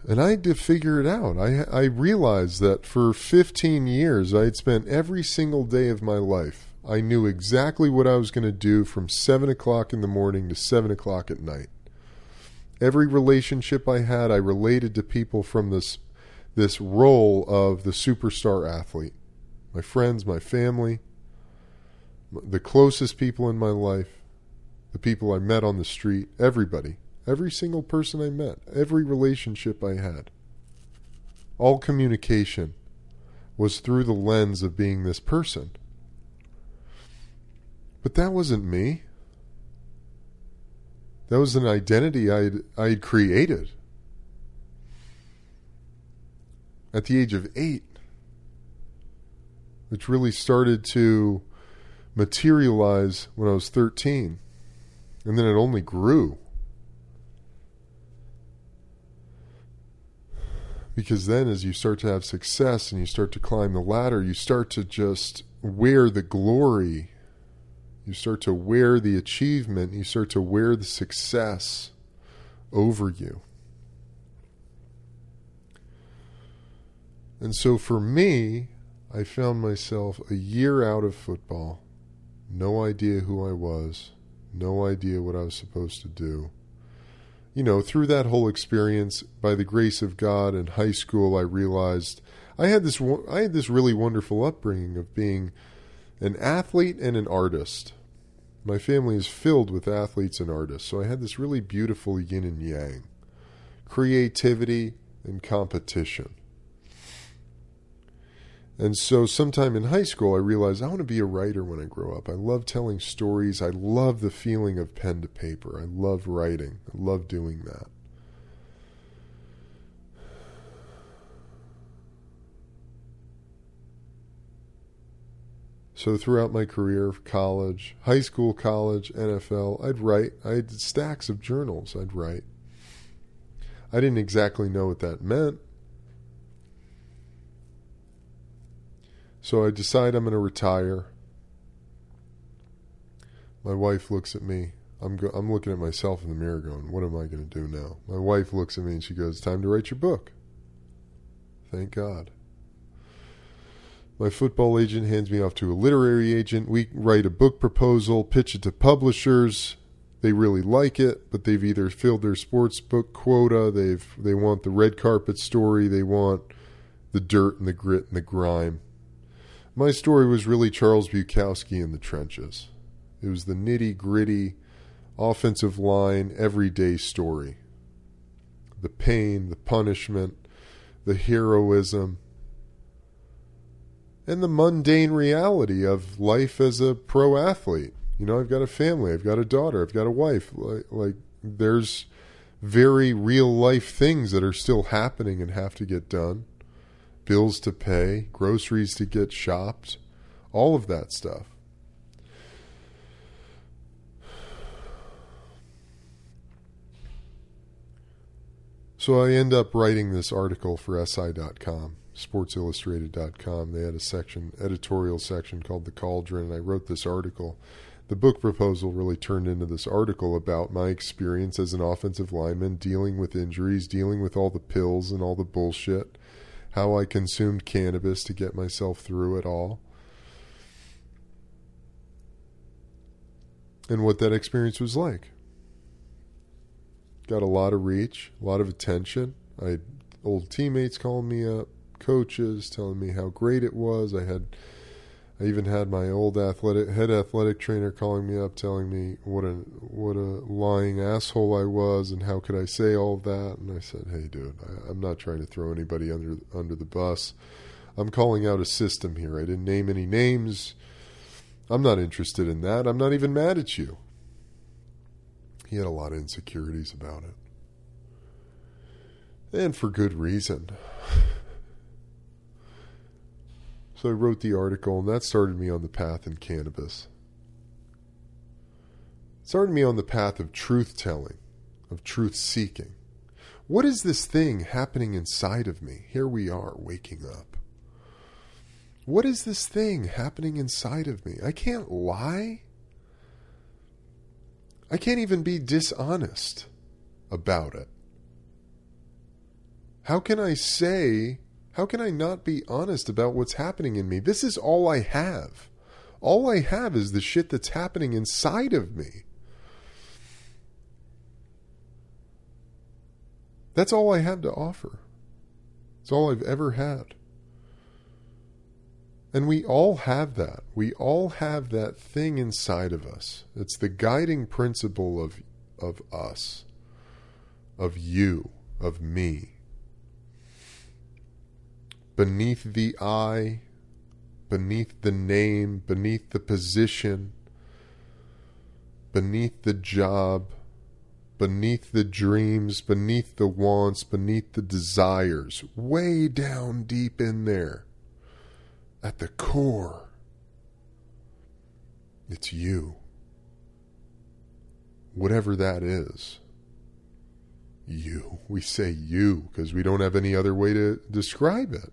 And I had to figure it out. I, I realized that for 15 years, I had spent every single day of my life. I knew exactly what I was going to do from 7 o'clock in the morning to 7 o'clock at night. Every relationship I had, I related to people from this, this role of the superstar athlete my friends, my family, the closest people in my life, the people I met on the street, everybody, every single person I met, every relationship I had, all communication was through the lens of being this person. But that wasn't me. That was an identity I'd I'd created. At the age of eight, which really started to materialize when I was 13. And then it only grew. Because then, as you start to have success and you start to climb the ladder, you start to just wear the glory. You start to wear the achievement. You start to wear the success over you. And so for me, I found myself a year out of football, no idea who I was, no idea what I was supposed to do. You know, through that whole experience, by the grace of God in high school, I realized I had this I had this really wonderful upbringing of being an athlete and an artist. My family is filled with athletes and artists, so I had this really beautiful yin and yang, creativity and competition. And so, sometime in high school, I realized I want to be a writer when I grow up. I love telling stories. I love the feeling of pen to paper. I love writing. I love doing that. So, throughout my career, college, high school, college, NFL, I'd write. I had stacks of journals I'd write. I didn't exactly know what that meant So I decide I'm going to retire. My wife looks at me. I'm go- I'm looking at myself in the mirror going, what am I going to do now? My wife looks at me and she goes, time to write your book. Thank God. My football agent hands me off to a literary agent. We write a book proposal, pitch it to publishers. They really like it, but they've either filled their sports book quota, they've they want the red carpet story, they want the dirt and the grit and the grime. My story was really Charles Bukowski in the trenches. It was the nitty gritty, offensive line, everyday story. The pain, the punishment, the heroism, and the mundane reality of life as a pro athlete. You know, I've got a family, I've got a daughter, I've got a wife. Like, like there's very real life things that are still happening and have to get done bills to pay, groceries to get shopped, all of that stuff. So I end up writing this article for SI.com, SportsIllustrated.com. They had a section, editorial section called The Cauldron, and I wrote this article. The book proposal really turned into this article about my experience as an offensive lineman, dealing with injuries, dealing with all the pills and all the bullshit, how I consumed cannabis to get myself through it all. And what that experience was like. Got a lot of reach, a lot of attention. I had old teammates calling me up, coaches telling me how great it was. I had I even had my old athletic head athletic trainer calling me up, telling me what a what a lying asshole I was, and how could I say all that? And I said, "Hey, dude, I, I'm not trying to throw anybody under under the bus. I'm calling out a system here. I didn't name any names. I'm not interested in that. I'm not even mad at you." He had a lot of insecurities about it, and for good reason. So I wrote the article, and that started me on the path in cannabis. It started me on the path of truth telling, of truth seeking. What is this thing happening inside of me? Here we are, waking up. What is this thing happening inside of me? I can't lie. I can't even be dishonest about it. How can I say how can I not be honest about what's happening in me? This is all I have. All I have is the shit that's happening inside of me. That's all I have to offer. It's all I've ever had. And we all have that. We all have that thing inside of us. It's the guiding principle of of us, of you, of me. Beneath the eye, beneath the name, beneath the position, beneath the job, beneath the dreams, beneath the wants, beneath the desires, way down deep in there, at the core, it's you. Whatever that is. You. We say you because we don't have any other way to describe it.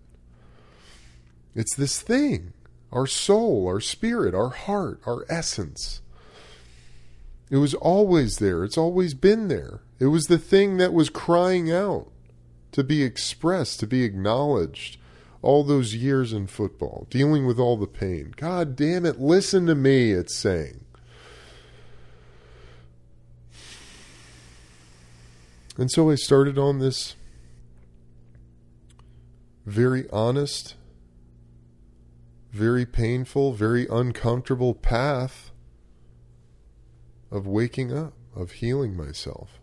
It's this thing our soul, our spirit, our heart, our essence. It was always there. It's always been there. It was the thing that was crying out to be expressed, to be acknowledged. All those years in football, dealing with all the pain. God damn it, listen to me, it's saying. And so I started on this very honest, very painful, very uncomfortable path of waking up, of healing myself,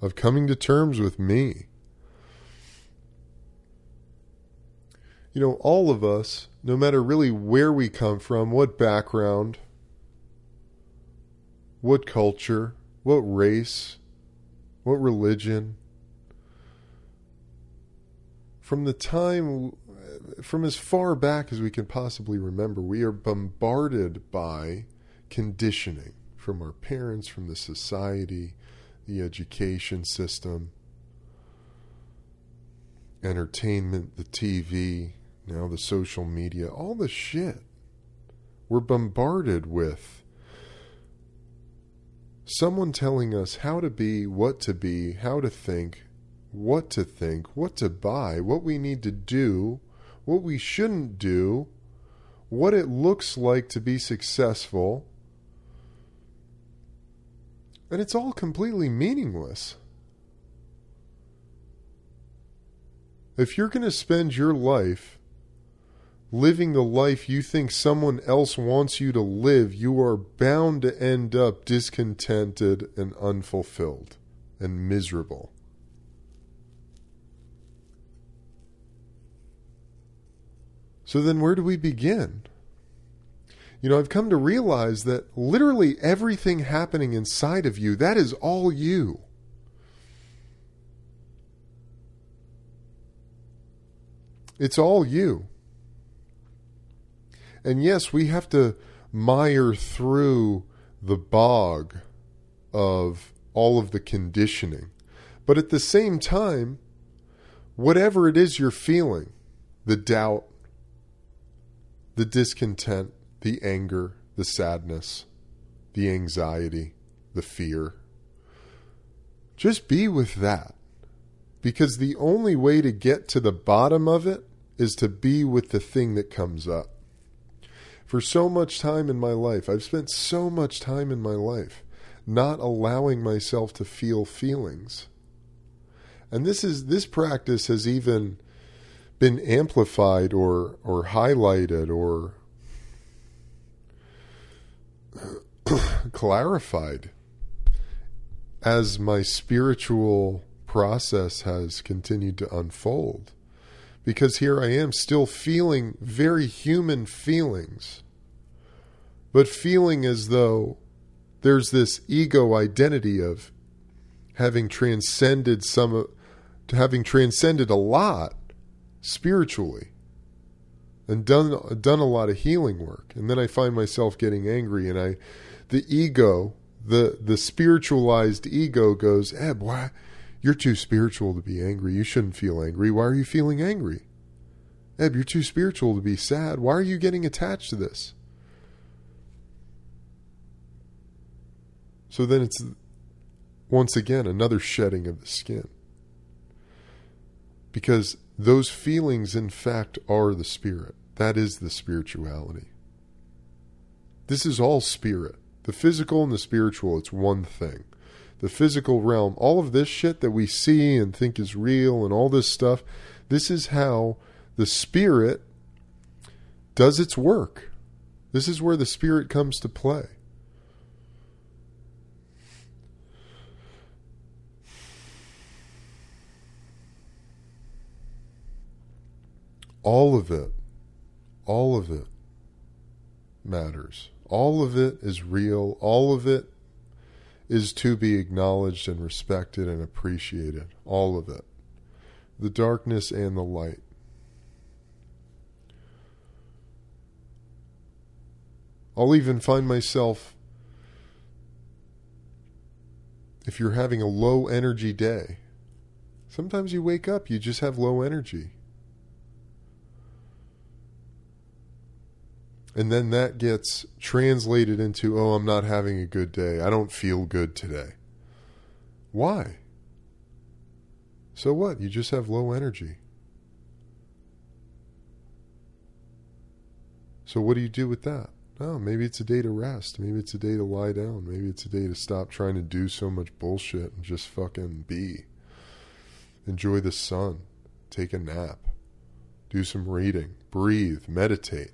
of coming to terms with me. You know, all of us, no matter really where we come from, what background, what culture, what race, what religion, from the time, from as far back as we can possibly remember, we are bombarded by conditioning from our parents, from the society, the education system, entertainment, the TV, now the social media, all the shit. We're bombarded with someone telling us how to be, what to be, how to think, what to think, what to buy, what we need to do, what we shouldn't do, what it looks like to be successful and it's all completely meaningless. If you're going to spend your life living the life you think someone else wants you to live, you are bound to end up discontented and unfulfilled and miserable. So then, where do we begin? You know, I've come to realize that literally everything happening inside of you, that is all you. It's all you. And yes, we have to mire through the bog of all of the conditioning. But at the same time, whatever it is you're feeling the doubt, the discontent, the anger, the sadness, the anxiety, the fear. Just be with that. Because the only way to get to the bottom of it is to be with the thing that comes up. For so much time in my life, I've spent so much time in my life not allowing myself to feel feelings. And this is this practice has even been amplified or or highlighted or (clears throat) clarified as my spiritual process has continued to unfold. Because here I am still feeling very human feelings, but feeling as though there's this ego identity of having transcended some, having transcended a lot spiritually and done done a lot of healing work. And then i find myself getting angry and i the ego the the spiritualized ego goes eb why you're too spiritual to be angry. You shouldn't feel angry. Why are you feeling angry? Eb you're too spiritual to be sad. Why are you getting attached to this? So then it's once again another shedding of the skin. Because those feelings in fact are the spirit that is the spirituality. This is all spirit. The physical and the spiritual, it's one thing. The physical realm, all of this shit that we see and think is real and all this stuff, this is how the spirit does its work. This is where the Spirit comes to play. All of it, all of it matters. All of it is real. All of it is to be acknowledged and respected and appreciated. All of it. The darkness and the light. I'll even find myself, if you're having a low energy day, sometimes you wake up, you just have low energy. And then that gets translated into, oh, I'm not having a good day. I don't feel good today. Why? So what? You just have low energy. So what do you do with that? Oh, maybe it's a day to rest. Maybe it's a day to lie down. Maybe it's a day to stop trying to do so much bullshit and just fucking be. Enjoy the sun. Take a nap. Do some reading. Breathe. Meditate.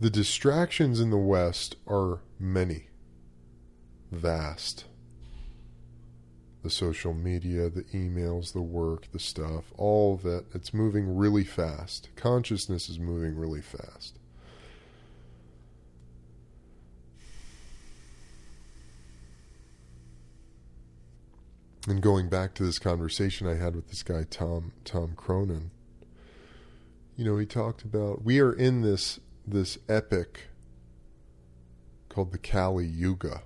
The distractions in the West are many, vast. The social media, the emails, the work, the stuff, all of it, it's moving really fast. Consciousness is moving really fast. And going back to this conversation I had with this guy Tom Tom Cronin, you know, he talked about we are in this this epic called the Kali Yuga,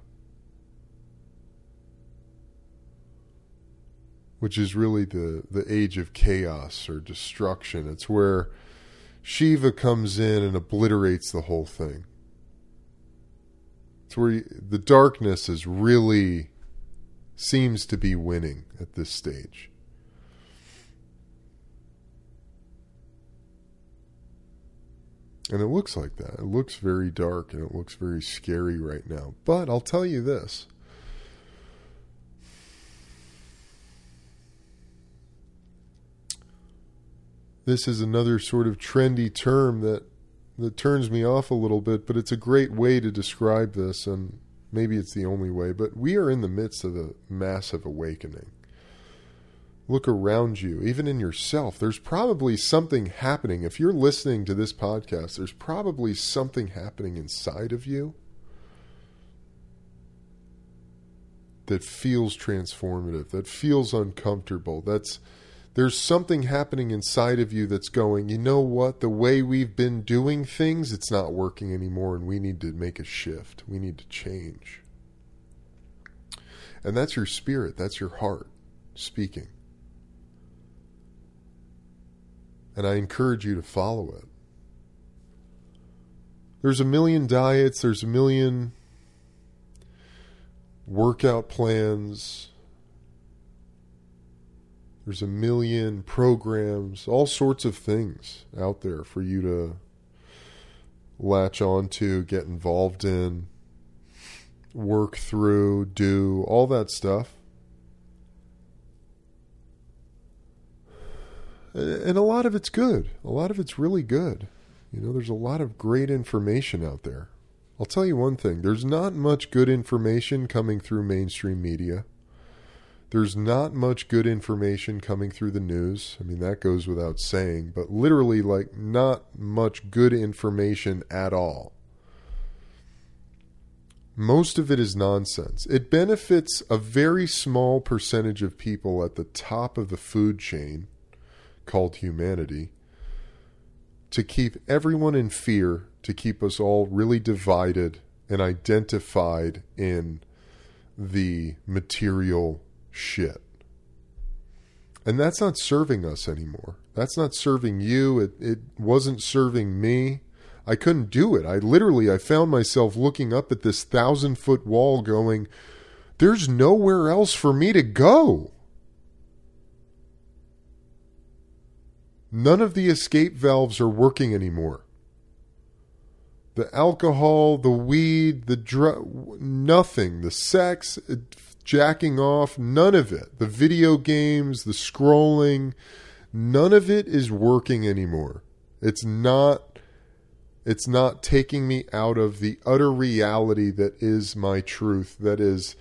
which is really the, the age of chaos or destruction. It's where Shiva comes in and obliterates the whole thing. It's where the darkness is really seems to be winning at this stage. And it looks like that. It looks very dark and it looks very scary right now. But I'll tell you this. This is another sort of trendy term that that turns me off a little bit, but it's a great way to describe this and maybe it's the only way, but we are in the midst of a massive awakening look around you, even in yourself. There's probably something happening. If you're listening to this podcast, there's probably something happening inside of you that feels transformative, that feels uncomfortable. That's there's something happening inside of you that's going, you know what? The way we've been doing things, it's not working anymore and we need to make a shift. We need to change. And that's your spirit, that's your heart speaking. And I encourage you to follow it. There's a million diets, there's a million workout plans, there's a million programs, all sorts of things out there for you to latch onto, get involved in, work through, do, all that stuff. And a lot of it's good. A lot of it's really good. You know, there's a lot of great information out there. I'll tell you one thing there's not much good information coming through mainstream media. There's not much good information coming through the news. I mean, that goes without saying, but literally, like, not much good information at all. Most of it is nonsense. It benefits a very small percentage of people at the top of the food chain called humanity, to keep everyone in fear, to keep us all really divided and identified in the material shit. And that's not serving us anymore. That's not serving you. It, it wasn't serving me. I couldn't do it. I literally, I found myself looking up at this thousand foot wall going, there's nowhere else for me to go. None of the escape valves are working anymore. The alcohol, the weed, the drug, nothing, the sex, uh, jacking off, none of it. The video games, the scrolling, none of it is working anymore. It's not it's not taking me out of the utter reality that is my truth, that is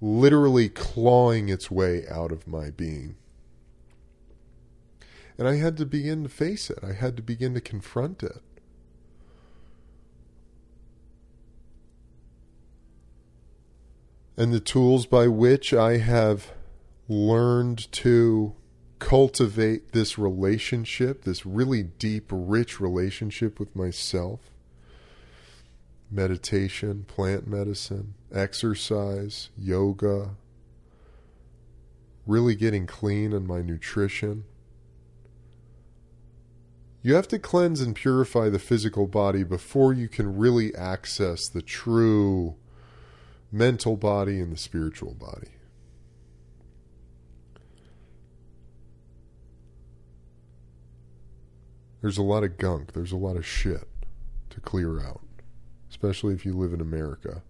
literally clawing its way out of my being. And I had to begin to face it. I had to begin to confront it. And the tools by which I have learned to cultivate this relationship, this really deep, rich relationship with myself. Meditation, plant medicine, exercise, yoga, really getting clean on my nutrition. You have to cleanse and purify the physical body before you can really access the true mental body and the spiritual body. There's a lot of gunk, there's a lot of shit to clear out, especially if you live in America.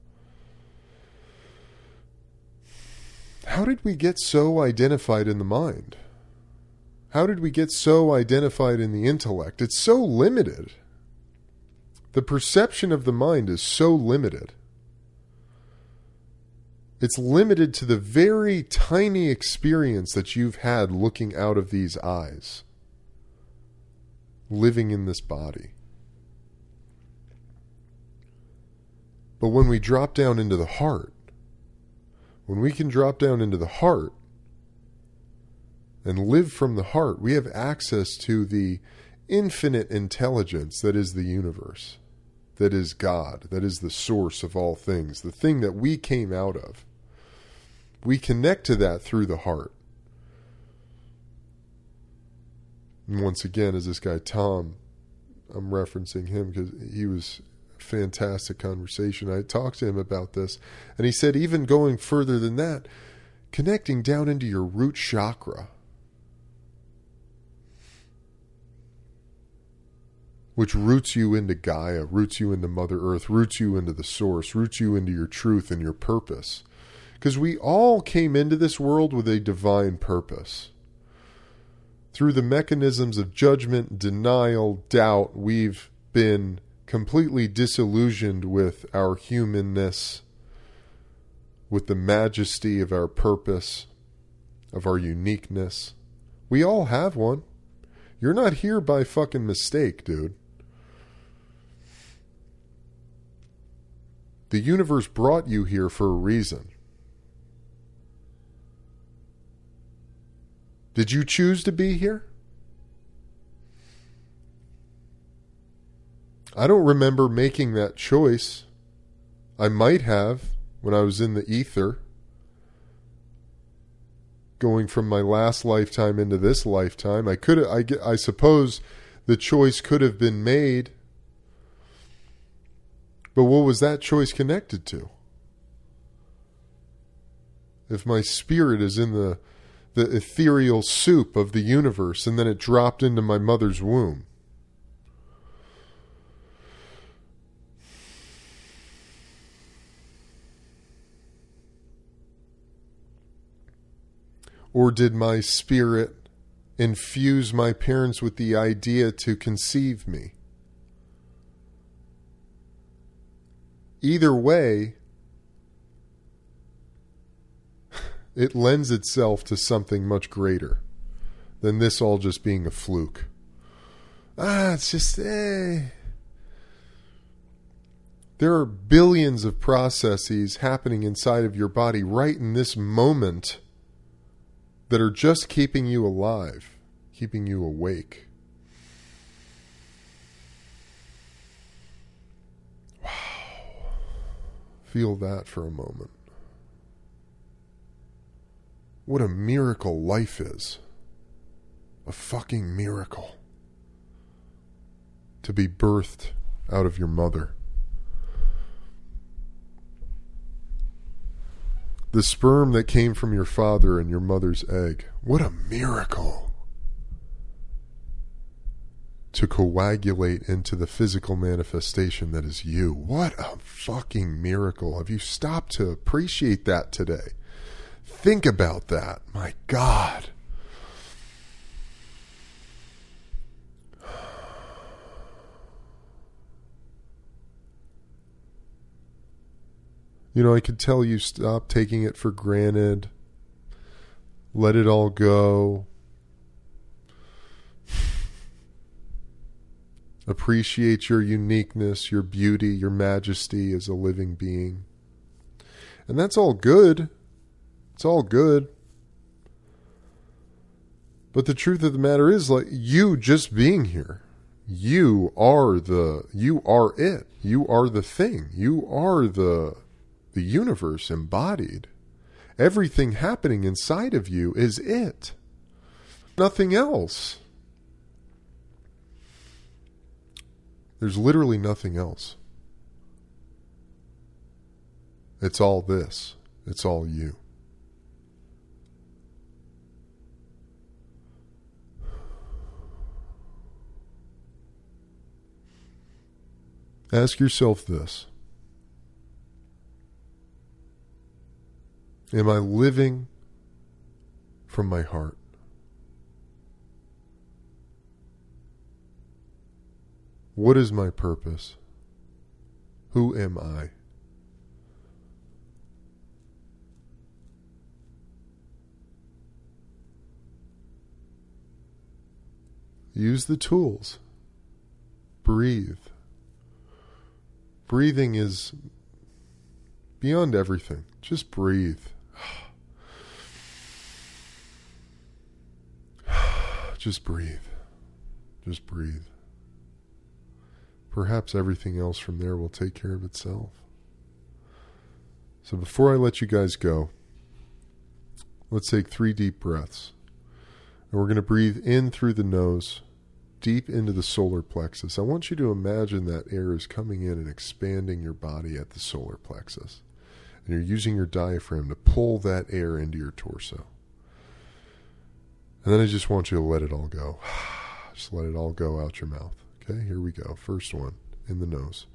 How did we get so identified in the mind? How did we get so identified in the intellect? It's so limited. The perception of the mind is so limited. It's limited to the very tiny experience that you've had looking out of these eyes living in this body. But when we drop down into the heart, when we can drop down into the heart and live from the heart, we have access to the infinite intelligence that is the universe, that is God, that is the source of all things, the thing that we came out of. We connect to that through the heart. And once again, as this guy Tom, I'm referencing him because he was fantastic conversation. I talked to him about this, and he said even going further than that, connecting down into your root chakra. Which roots you into Gaia, roots you into Mother Earth, roots you into the source, roots you into your truth and your purpose. Because we all came into this world with a divine purpose through the mechanisms of judgment, denial, doubt, we've been completely disillusioned with our humanness, with the majesty of our purpose, of our uniqueness. We all have one. You're not here by fucking mistake, dude. The universe brought you here for a reason. Did you choose to be here? I don't remember making that choice. I might have when I was in the ether, going from my last lifetime into this lifetime. I could, I, I suppose, the choice could have been made. But what was that choice connected to? If my spirit is in the the ethereal soup of the universe, and then it dropped into my mother's womb. Or did my spirit infuse my parents with the idea to conceive me? Either way, it lends itself to something much greater than this all just being a fluke. Ah, it's just, eh. There are billions of processes happening inside of your body right in this moment that are just keeping you alive, keeping you awake. Feel that for a moment. What a miracle life is. A fucking miracle. To be birthed out of your mother. The sperm that came from your father and your mother's egg. What a miracle. To coagulate into the physical manifestation that is you. What a fucking miracle. Have you stopped to appreciate that today? Think about that. My God. You know, I could tell you stop taking it for granted. Let it all go. Appreciate your uniqueness, your beauty, your majesty as a living being. And that's all good. It's all good. But the truth of the matter is like you just being here. You are the you are it. You are the thing. You are the the universe embodied. Everything happening inside of you is it. Nothing else. There's literally nothing else. It's all this. It's all you. Ask yourself this Am I living from my heart? What is my purpose? Who am I? Use the tools. Breathe. Breathing is beyond everything. Just breathe. (sighs) Just breathe. Just breathe. Perhaps everything else from there will take care of itself. So before I let you guys go, let's take three deep breaths. And we're going to breathe in through the nose, deep into the solar plexus. I want you to imagine that air is coming in and expanding your body at the solar plexus. And you're using your diaphragm to pull that air into your torso. And then I just want you to let it all go. (sighs) Just let it all go out your mouth. Okay, here we go. First one in the nose.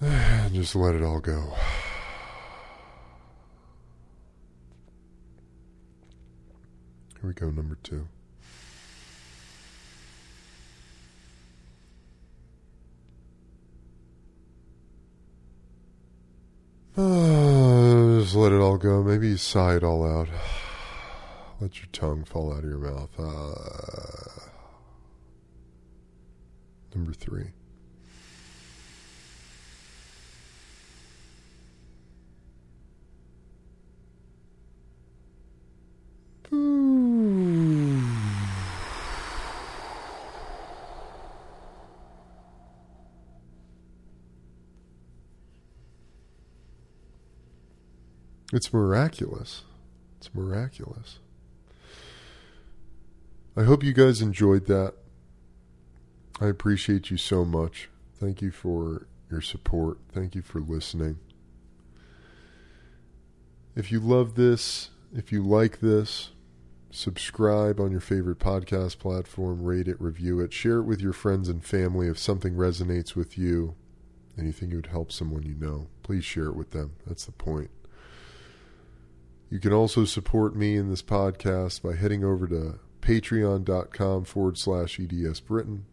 And (sighs) just let it all go. Here we go, number two. Uh, just let it all go. Maybe you sigh it all out. (sighs) Let your tongue fall out of your mouth. Uh, number three. It's miraculous. It's miraculous. I hope you guys enjoyed that. I appreciate you so much. Thank you for your support. Thank you for listening. If you love this, if you like this, subscribe on your favorite podcast platform, rate it, review it, share it with your friends and family if something resonates with you and you think it would help someone you know. Please share it with them. That's the point. You can also support me in this podcast by heading over to patreon.com forward slash EDS Britton.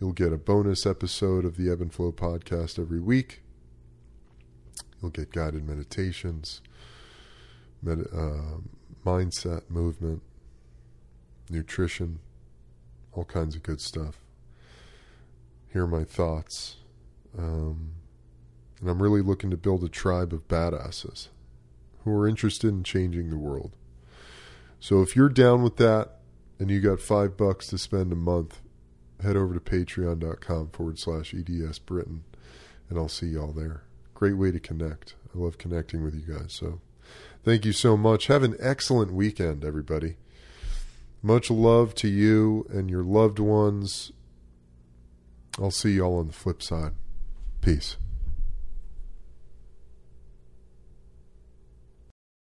You'll get a bonus episode of the Ebb and Flow podcast every week. You'll get guided meditations, med- uh, mindset, movement, nutrition, all kinds of good stuff. Hear my thoughts. Um, and I'm really looking to build a tribe of badasses who are interested in changing the world. So if you're down with that and you got five bucks to spend a month, head over to patreon.com forward slash EDS Britton and I'll see y'all there. Great way to connect. I love connecting with you guys. So thank you so much. Have an excellent weekend, everybody. Much love to you and your loved ones. I'll see y'all on the flip side. Peace.